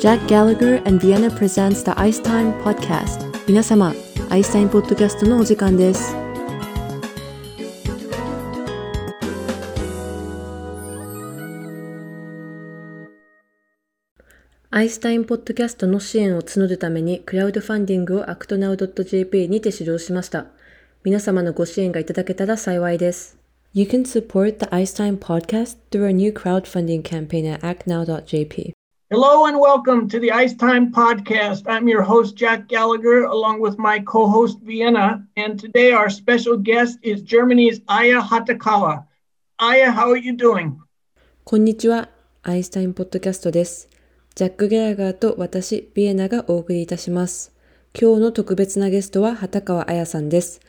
Jack Gallagher and Vienna presents the Ice Time Podcast 皆様、アイスタインポッドキャストのお時間ですアイスタインポッドキャストの支援を募るためにクラウドファンディングをアクトナウ .jp にて始動しました皆様のご支援がいただけたら幸いです You can support the Ice Time podcast through our new crowdfunding campaign at actnow.jp. Hello and welcome to the Ice Time Podcast. I'm your host, Jack Gallagher, along with my co host, Vienna. And today our special guest is Germany's Aya Hatakawa. Aya, how are you doing? こんにちは。アイスタインポッドキャストです。ジャック・ゲラガーと私、ビエナがお送りいたします。今日の特別なゲストは畑川彩さんです。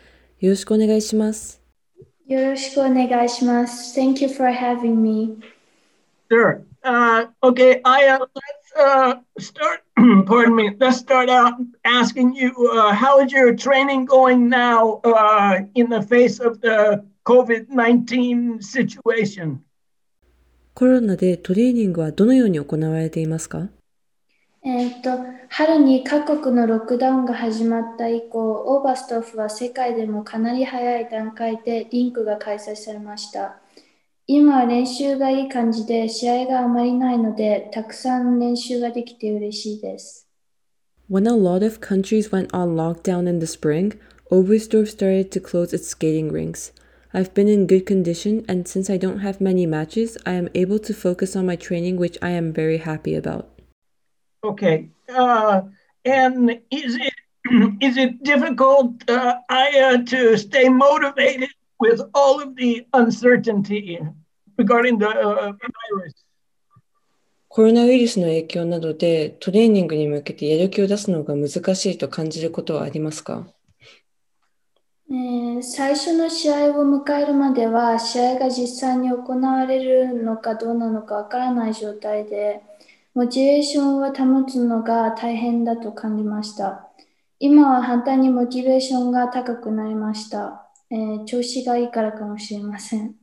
よろしくお願いします。よろしくお願いします。Thank you for having me. Sure. Uh, okay, Aya, let's uh, start. pardon me. Let's start out asking you uh, how is your training going now uh, in the face of the COVID 19 situation? コロナでトレーニングはどのように行われていますかえーっと、春に各国のロックダウンが始まった以降、オーバーストフは世界でもかなり早い段階でリンクが開催されました。今は練習がいい感じで試合があまりないので、たくさん練習ができて嬉しいです。 When a lot of countries went on lockdown in the spring, Oberstdorf started to close its skating rinks. I've been in good condition, and since I don't have many matches, I am able to focus on my training, which I am very happy about. Okay. Uh, and is it is it difficult, uh, Aya, to stay motivated with all of the uncertainty regarding the uh, virus? コロナウイルスの影響などでトレーニングに向けてやる気を出すのが難しいと感じることはありますか？えー最初の試合を迎えるまでは試合が実際に行われるのかどうなのかわからない状態でモチベーションを保つのが大変だと感じました。今は反対にモチベーションが高くなりました、えー調子がいいからかもしれません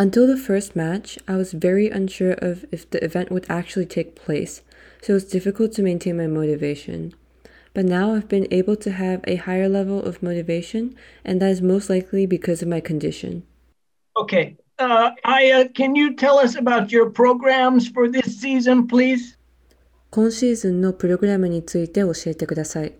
Until the first match, I was very unsure of if the event would actually take place, so it's difficult to maintain my motivation. But now I've been able to have a higher level of motivation, and that is most likely because of my condition. Okay. Uh, Aya, can you tell us about your programs for this season, please? 今シーズンのプログラムについて教えてください。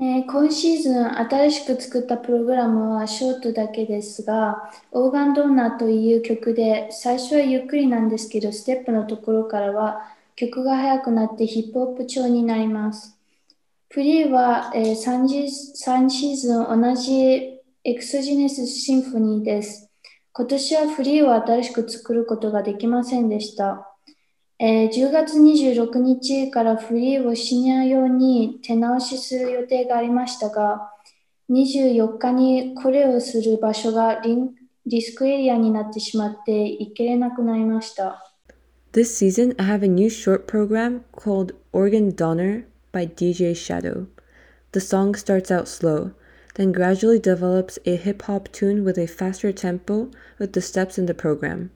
えー今シーズン新しく作ったプログラムはショートだけですが、オーガンドーナーという曲で、最初はゆっくりなんですけど、ステップのところからは曲が速くなってヒップホップ調になります。フリーは、えー 3, 3シーズン同じエクソジネスシンフォニーです。今年はフリーを新しく作ることができませんでした。えー10月26日からフリーをシニア用に手直しする予定がありましたが、24日にこれをする場所がリンリスクエリアになってしまって行けれなくなりました。 This season, I have a new short program called Organ Donner by DJ Shadow. The song starts out slow, then gradually develops a hip hop tune with a faster tempo with the steps in the program.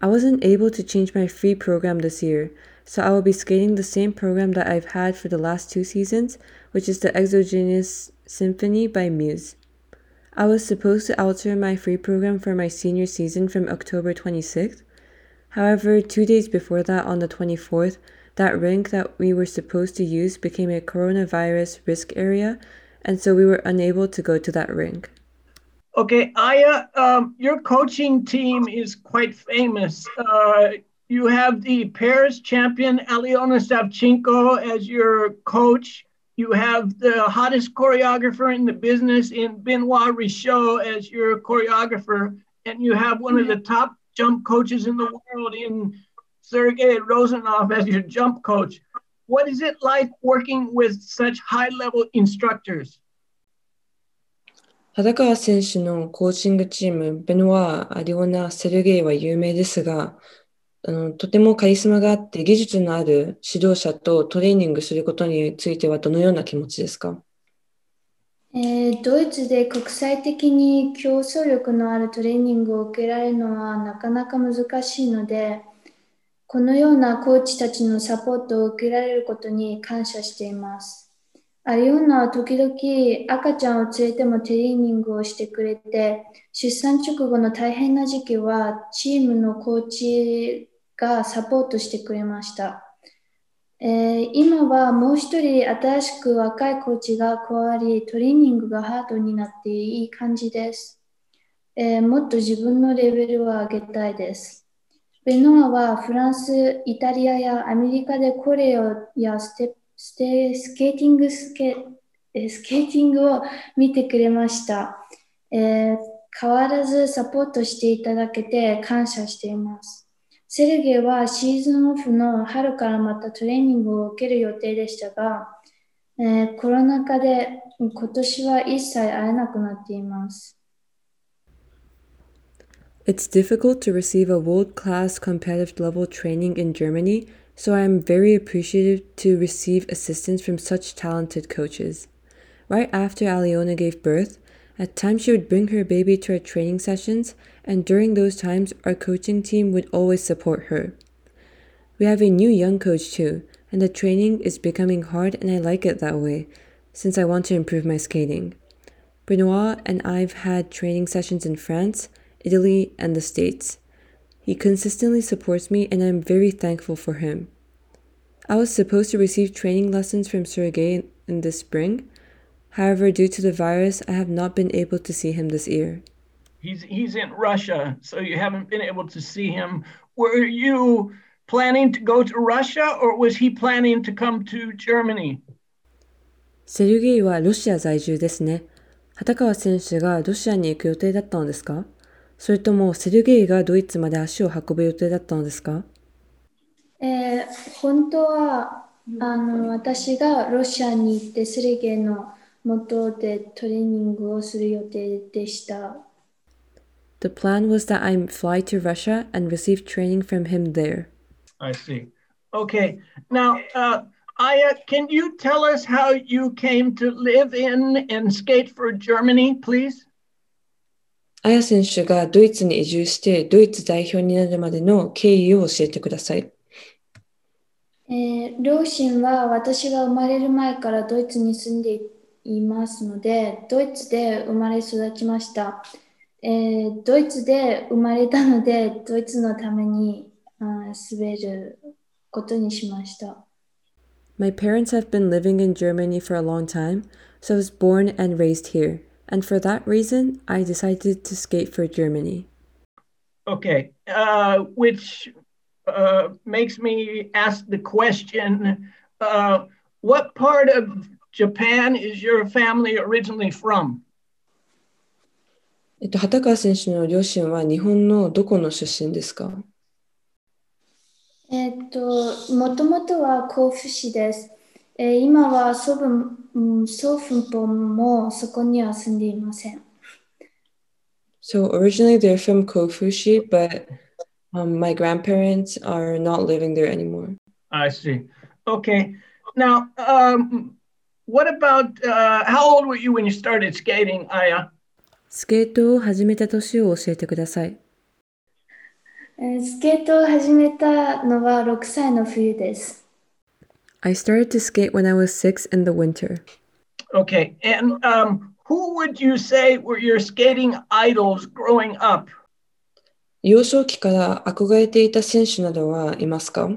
I wasn't able to change my free program this year, so I will be skating the same program that I've had for the last two seasons, which is the Exogenesis Symphony by Muse. I was supposed to alter my free program for my senior season from October 26th. However, two days before that, on the 24th, that rink that we were supposed to use became a coronavirus risk area, and so we were unable to go to that rink. Okay, Aya, um, your coaching team is quite famous. Uh, you have the pairs champion Aliona Savchenko as your coach. You have the hottest choreographer in the business in Benoit Richaud as your choreographer. And you have one of the top jump coaches in the world in Sergei Rozanov as your jump coach. What is it like working with such high level instructors? 畑川選手のコーチングチーム、ベノワー、アリオナ、セルゲイは有名ですが、あのとてもカリスマがあって技術のある指導者とトレーニングすることについてはどのような気持ちですか？えードイツで国際的に競争力のあるトレーニングを受けられるのはなかなか難しいので、このようなコーチたちのサポートを受けられることに感謝しています。アリオンナは時々赤ちゃんを連れてもトレーニングをしてくれて、出産直後の大変な時期はチームのコーチがサポートしてくれました。えー今はもう一人新しく若いコーチが加わり、トレーニングがハードになっていい感じです。えーもっと自分のレベルを上げたいです。ベノアはフランス、イタリアやアメリカでコレオやステップステスケーティングスケスケーティングを見てくれました、えー変わらずサポートしていただけて感謝しています。セルゲイはシーズンオフの春からまたトレーニングを受ける予定でしたが、えーコロナ禍で今年は一切会えなくなっています。It's difficult to receive a world class competitive level training in Germany, so I am very appreciative to receive assistance from such talented coaches. Right after Aliona gave birth, at times she would bring her baby to our training sessions, and during those times, our coaching team would always support her. We have a new young coach too, and the training is becoming hard, and I like it that way, since I want to improve my skating. Benoit and I've had training sessions in France, Italy, and the States. He consistently supports me, and I'm very thankful for him. I was supposed to receive training lessons from Sergei in the spring. However, due to the virus, I have not been able to see him this year. He's he's in Russia, so you haven't been able to see him. Were you planning to go to Russia, or was he planning to come to Germany? セルゲイはロシア在住ですね。畑川選手がロシアに行く予定だったのですか それともセルゲイがドイツまで足を運ぶ予定だったのですかえー本当はあの私がロシアに行ってセレゲイの元でトレーニングをする予定でした。 The plan was that I fly to Russia and receive training from him there. I see. Okay. Now, uh, Aya, can you tell us how you came to live in and skate for Germany, please? アヤ選手がドイツに移住してドイツ代表になるまでの経緯を教えてください。えー両親は私が生まれる前からドイツに住んでいますので、ドイツで生まれ育ちました。えードイツで生まれたので、ドイツのためにあー滑ることにしました。My parents have been living in Germany for a long time, so I was born and raised here. And for that reason, I decided to skate for Germany. Okay. Uh, which uh, makes me ask the question uh, what part of Japan is your family originally from? えっと、畑川選手の両親は日本のどこの出身ですかえーっと、もともとは甲府市です。 えー今は祖父うん祖父母もそこには住んでいません。So originally they're from Kofushi, but um, my grandparents are not living there anymore. I see. Okay. Now, um, what about uh, how old were you when you started skating, Aya? スケートを始めた年を教えてください。えースケートを始めたのは6歳の冬です。I started to skate when I was six in the winter. Okay. And um, who would you say were your skating idols growing up? 幼少期から憧れていた選手などはいますか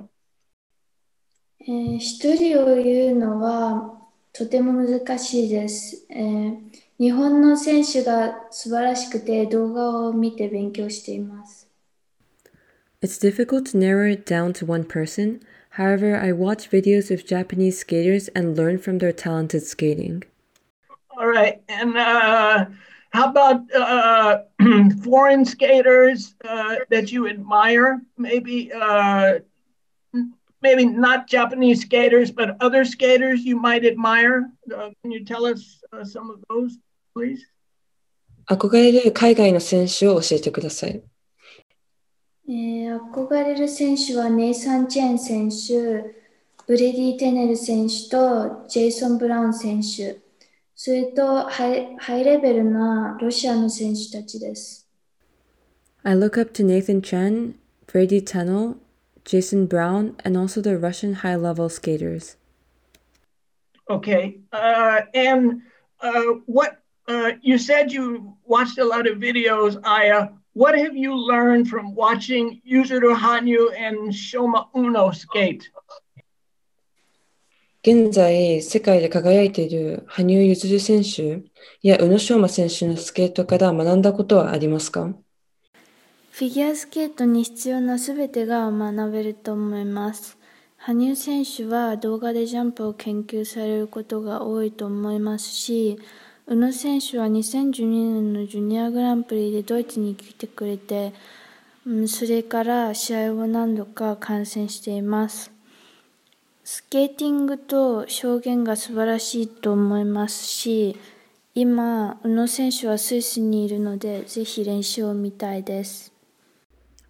えー一人を言うのはとても難しいです、えー日本の選手が素晴らしくて動画を見て勉強しています。 It's difficult to narrow it down to one person. However, I watch videos of Japanese skaters and learn from their talented skating. All right. And uh, how about uh, foreign skaters uh, that you admire? Maybe, uh, n- maybe not Japanese skaters, but other skaters you might admire. Uh, can you tell us uh, some of those, please? 憧れる海外の選手を教えてください。 えー、憧れる選手はネイサン・チェン選手、ブレディ・テネル選手とジェイソン・ブラウン選手、それとハイハイレベルなロシアの選手たちです。I look up to Nathan Chen, Bradie Tennell, Jason Brown, and also the Russian high level skaters. Okay. Uh, and uh, what uh, you said you watched a lot of videos, Aya. What have you learned from watching Yuzuru Hanyu and Shoma Uno skate? 現在、世界で輝いている羽生結弦選手や宇野昌磨選手のスケートから学んだことはありますか？フィギュアスケートに必要なすべてが学べると思います。羽生選手は動画でジャンプを研究されることが多いと思いますし、宇野選手は2012年のジュニアグランプリでドイツに来てくれて、それから試合を何度か観戦しています。スケーティングと表現が素晴らしいと思いますし、今、宇野選手はスイスにいるので、ぜひ練習を見たいです。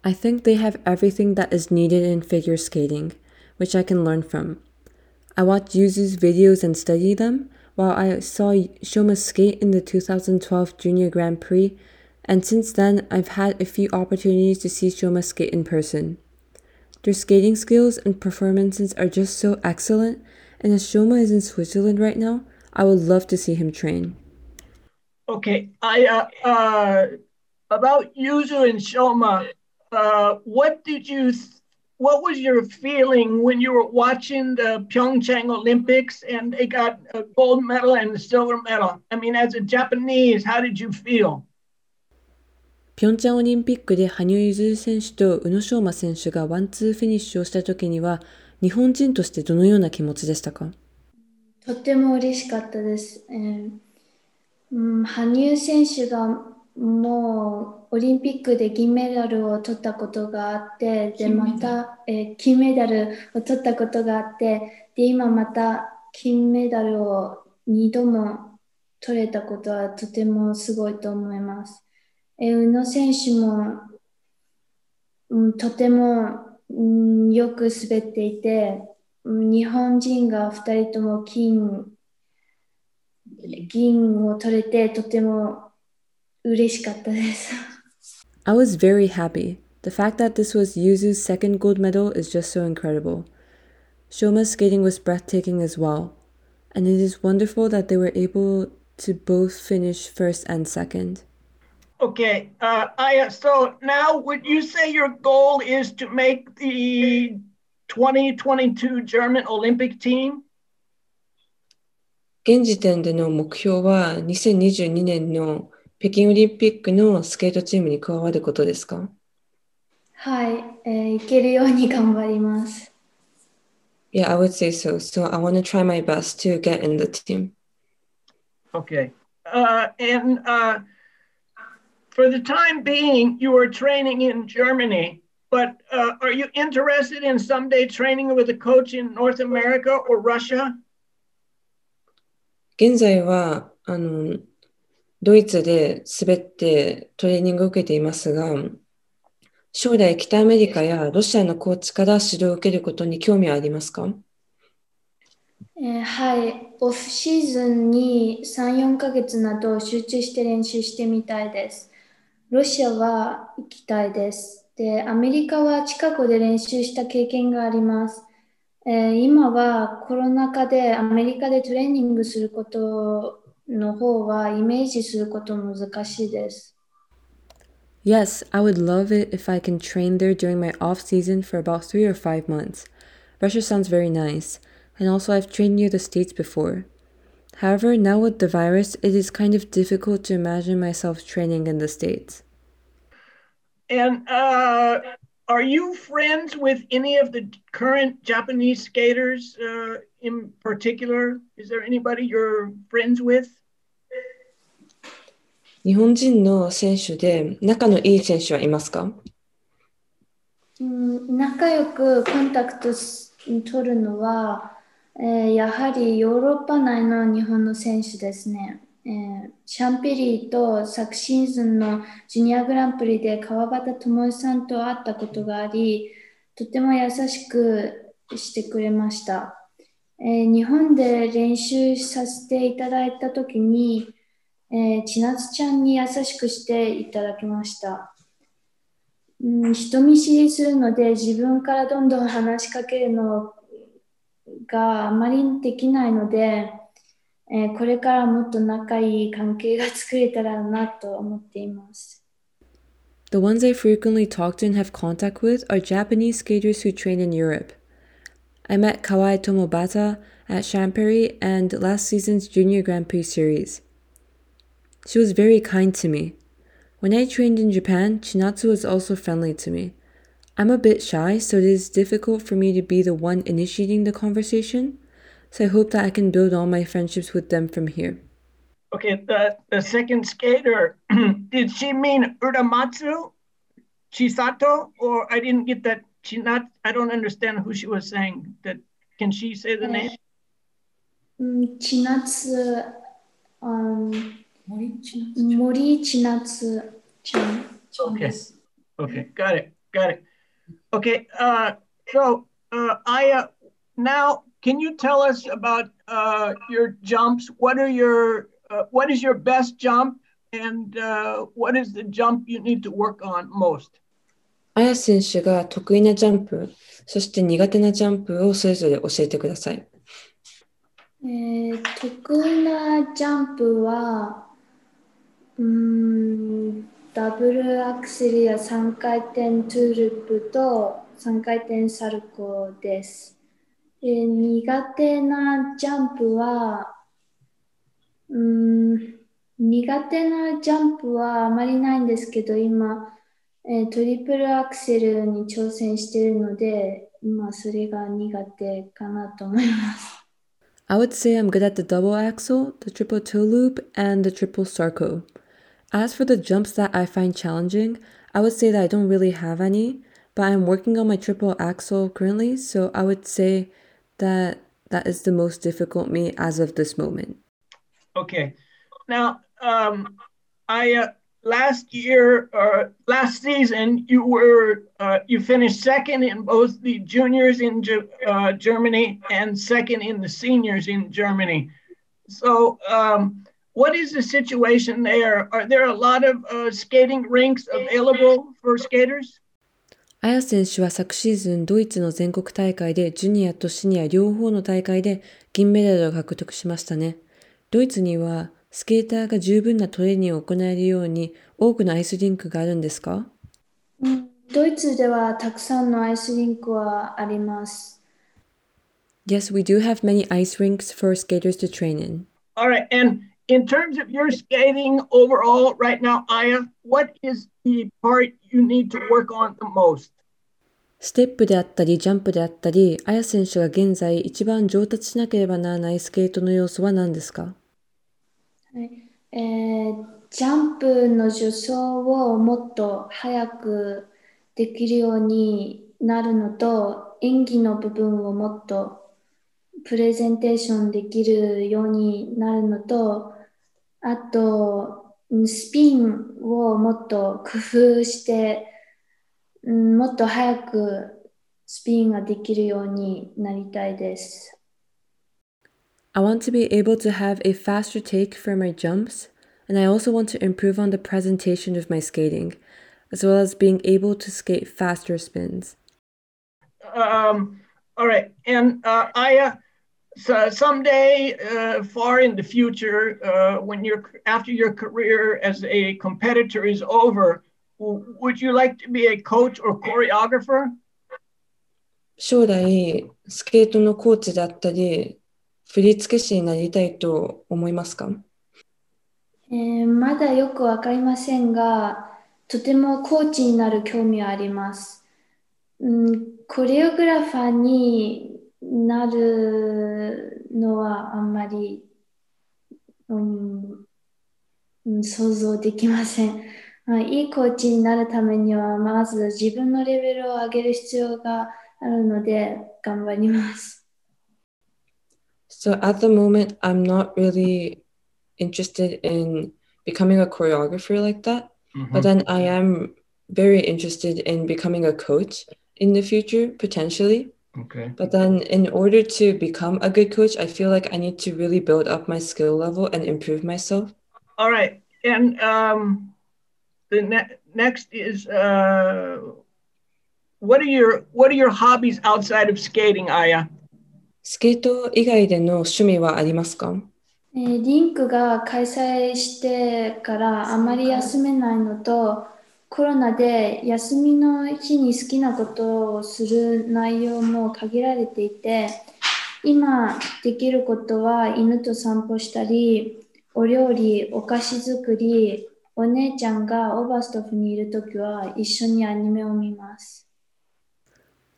I think they have everything that is needed in figure skating, which I can learn from. I watched Yuzu's videos and study them, while I saw Shoma skate in the 2012 Junior Grand Prix, and since then I've had a few opportunities to see Shoma skate in person. Their skating skills and performances are just so excellent, and as Shoma is in Switzerland right now, I would love to see him train. Okay, I uh, uh about Yuzu and Shoma, uh, what did you? What was your feeling when you were watching the Pyeongchang Olympics and they got a gold medal and a silver medal? I mean, as a Japanese, how did you feel? ピョンチャンオリンピックで羽生結弦選手と宇野昌磨選手がワンツーフィニッシュをした時には日本人としてどのような気持ちでしたかとても嬉しかったです、えーうん、羽生選手がもうオリンピックで銀メダルを取ったことがあってでまた、えー、金メダルを取ったことがあってで今また金メダルを2度も取れたことはとてもすごいと思います。え宇野選手も、うん、とても、うん、よく滑っていて、日本人が2人とも金銀を取れてとても。I was very happy. The fact that this was Yuzu's second gold medal is just so incredible. Shoma's skating was breathtaking as well, and it is wonderful that they were able to both finish first and second. Okay, uh, I, so now would you say your goal is to make the 2022 German Olympic team? 現時点での目標は2022年の 北京オリンピックのスケートチームに加わることですかはい、えー、いけるように頑張ります。Yeah, I would say so. So I want to try my best to get in the team. Okay. Uh, and uh, for the time being, you are training in Germany, but uh, are you interested in someday training with a coach in North America or Russia? 現在はあの ドイツで滑ってトレーニングを受けていますが、将来北アメリカやロシアのコーチから指導を受けることに興味はありますか、えー、はい、オフシーズンに3、4ヶ月など集中して練習してみたいです。ロシアは行きたいです。で、アメリカは近くで練習した経験があります。えー、今はコロナ禍でアメリカでトレーニングすることの方はイメージすること難しいです。Yes, I would love it if I can train there during my off season for about three or five months. Russia sounds very nice, and also I've trained near the States before. However, now with the virus, it is kind of difficult to imagine myself training in the States. And uh, are you friends with any of the current Japanese skaters uh, in particular? Is there anybody you're friends with? 日本人の選手で仲のいい選手はいますか、うん、仲良くコンタクト取るのはえー、やはりヨーロッパ内の日本の選手ですね。えー、シャンピリーと昨シーズンのジュニアグランプリで川端智さんと会ったことがあり、とても優しくしてくれました。えー、日本で練習させていただいたときに、えー、千夏ちゃんに優しくしていただきました。うん、人見知りするので自分からどんどん話しかけるのがあまりできないので、えーこれからもっと仲いい関係が作れたらなと思っています。The ones I frequently talk to and have contact with are Japanese skaters who train in Europe. I met Kawai Tomobata at Champeri and last season's Junior Grand Prix series. She was very kind to me. When I trained in Japan, Chinatsu was also friendly to me. I'm a bit shy, so it is difficult for me to be the one initiating the conversation, so I hope that I can build all my friendships with them from here. Okay, the, the second skater, did she mean Uramatsu, Chisato, or I didn't get that? She not, I don't understand who she was saying. That can she say the name? Mm, うん、千夏、うん、森森千夏ちゃん。 Okay. Okay, got it, got it. Okay, uh, so uh, Aya, now can you tell us about uh, your jumps? What are your, uh, what is your best jump, and uh, what is the jump you need to work on most? あや選手が得意なジャンプ、そして苦手なジャンプをそれぞれ教えてください。えー得意なジャンプは、 うん、ダブルアクセルや3回転トゥーループと3回転サルコーです。えー苦手なジャンプは、うん、苦手なジャンプはあまりないんですけど、今、えートリプルアクセルに挑戦しているので、今それが苦手かなと思います。I would say I'm good at the double axle, the triple toe loop, and the triple sarco. As for the jumps that I find challenging, I would say that I don't really have any, but I'm working on my triple axel currently, so I would say that that is the most difficult me as of this moment. Okay. Now, um, I uh, last year or last season you were uh, you finished second in both the juniors in Ge- uh, Germany and second in the seniors in Germany. So, um, what is the situation there? Are there a lot of uh, skating rinks available for skaters? あや選手は昨シーズンドイツの全国大会でジュニアとシニア両方の大会で銀メダルを獲得しましたね。ドイツにはスケーターが十分なトレーニングを行えるように多くのアイスリンクがあるんですかうんドイツではたくさんのアイスリンクはあります。Yes, we do have many ice rinks for skaters to train in. All right. And in terms of your skating overall right now, Aya, what is the part you need to work on the most? ステップであったりジャンプであったり、あや選手が現在一番上達しなければならないスケートの要素は何ですか？はいえージャンプの助走をもっと早くできるようになるのと演技の部分をもっとプレゼンテーションできるようになるのとあとうんスピンをもっと工夫してうんもっと早くスピンができるようになりたいです。 I want to be able to have a faster take for my jumps, and I also want to improve on the presentation of my skating, as well as being able to skate faster spins. Um, all right, and uh, Aya, so someday, uh, far in the future, uh, when you're after your career as a competitor is over, w- would you like to be a coach or choreographer? 将来、スケートのコーチであったり、振付師になりたいと思いますかえーまだよくわかりませんが、とてもコーチになる興味はあります。うん、コレオグラファーに なるのはあんまり、うんうん想像できません。まあ、いいコーチになるためには、まず自分のレベルを上げる必要があるので、頑張ります。So at the moment, I'm not really interested in becoming a choreographer like that, but then I am very interested in becoming a coach in the future, potentially. Okay. But then, in order to become a good coach, I feel like I need to really build up my skill level and improve myself. All right, and um, the ne- next is uh, what are your what are your hobbies outside of skating, Aya? スケート以外での趣味はありますかえーリンクが開催してからあまり休めないのと、 コロナで休みの日に好きなことをする内容も限られていて、今できることは犬と散歩したり、お料理、お菓子作り、お姉ちゃんがオーバーストフにいるときは一緒にアニメを見ます。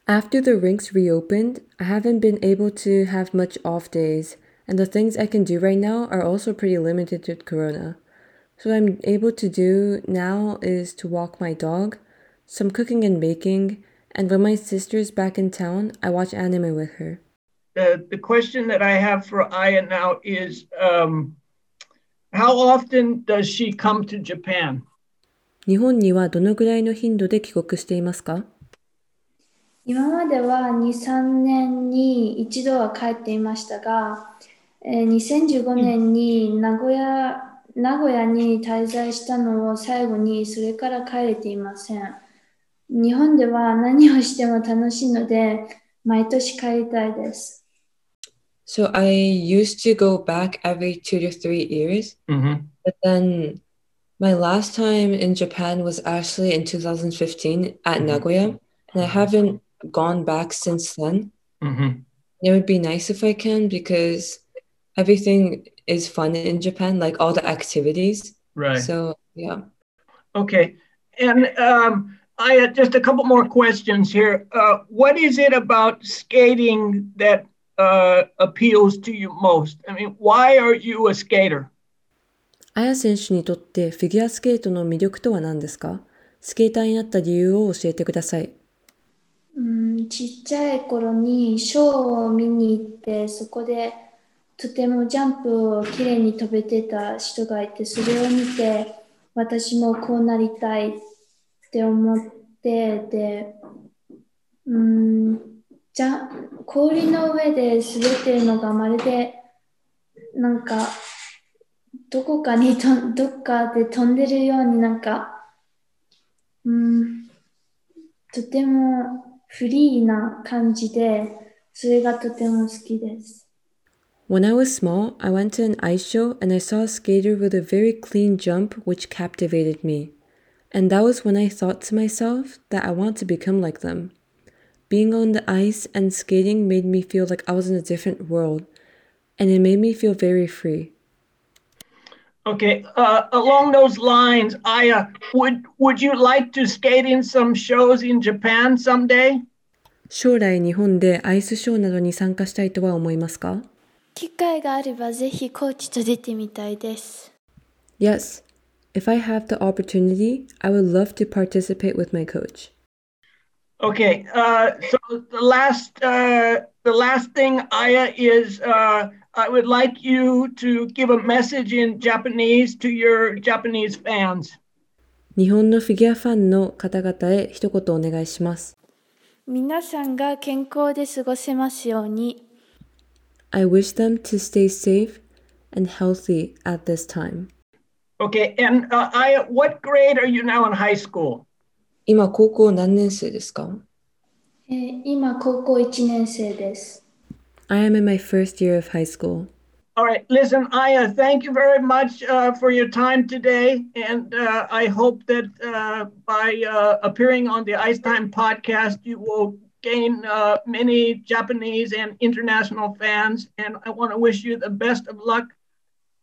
After the rinks reopened, I haven't been able to have much off days, and the things I can do right now are also pretty limited to Corona. So what I'm able to do now is to walk my dog, some cooking and baking, and when my sister's back in town, I watch anime with her. The the question that I have for Aya now is um, how often does she come to Japan? 日本にはどのぐらいの頻度で帰国していますか今までは2、3年に一度は帰っていましたが、えー2015年に名古屋、 名古屋に滞在したのを最後にそれから帰れていません。日本では何をしても楽しいので、毎年帰りたいです。 So I used to go back every two to three years, Mm-hmm. but then my last time in Japan was actually in 2015 at Mhm. Nagoya, and I haven't gone back since then. Mm-hmm. It would be nice if I can because everything is fun in Japan, like all the activities. Right. So yeah. Okay. And um, I had just a couple more questions here. Uh, what is it about skating that uh, appeals to you most? I mean, why are you a skater? あや選手にとってフィギュアスケートの魅力とは何ですかスケーターになった理由を教えてください。うん、ちっちゃい頃にショーを見に行って、そこでとてもジャンプをきれいに飛べてた人がいて、それを見て、私もこうなりたいって思って、で、うん、じゃ、氷の上で滑ってるのがまるで、なんか、どこかにと、どっかで飛んでるようになんか、うん、とてもフリーな感じで、それがとても好きです。When I was small, I went to an ice show and I saw a skater with a very clean jump which captivated me. And that was when I thought to myself that I want to become like them. Being on the ice and skating made me feel like I was in a different world, and it made me feel very free. Okay. Uh, along those lines, Aya, would would you like to skate in some shows in Japan someday? 将来日本でアイスショーなどに参加したいとは思いますか 機会があればぜひコーチと出てみたいです。Yes. If I have the opportunity, I would love to participate with my coach. Okay. Uh, so the last uh, the last thing, Aya, is uh, I would like you to give a message in Japanese to your Japanese fans. 日本のフィギュアファンの方々へ一言お願いします。皆さんが健康で過ごせますように。I wish them to stay safe and healthy at this time. Okay. And uh, Aya, what grade are you now in high school? 今高校何年生ですかえー今高校1年生です。 I am in my first year of high school. All right. Listen, Aya, thank you very much uh, for your time today. And uh, I hope that uh, by uh, appearing on the Ice Time podcast, you will gain uh, many Japanese and international fans. And I want to wish you the best of luck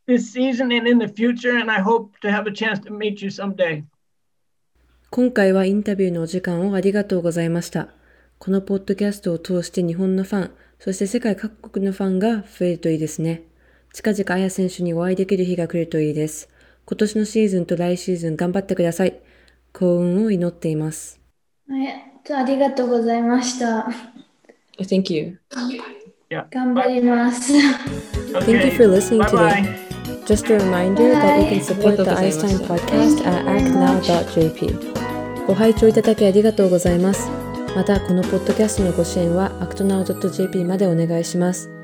this season and in the future. And I hope to have a chance to meet you someday. 今回はインタビューのお時間をありがとうございました。このポッドキャストを通して日本のファン、そして世界各国のファンが増えるといいですね。近々綾選手にお会いできる日が来るといいです。今年のシーズンと来シーズン頑張ってください。幸運を祈っています。はい、ありがとうございました。Thank you. Yeah. 頑張ります。Thank you for listening today. Just a reminder that you can support the Einstein podcast at actnow.jp. ご拝聴いただきありがとうございます。また、このポッドキャストのご支援は actnow.jp までお願いします。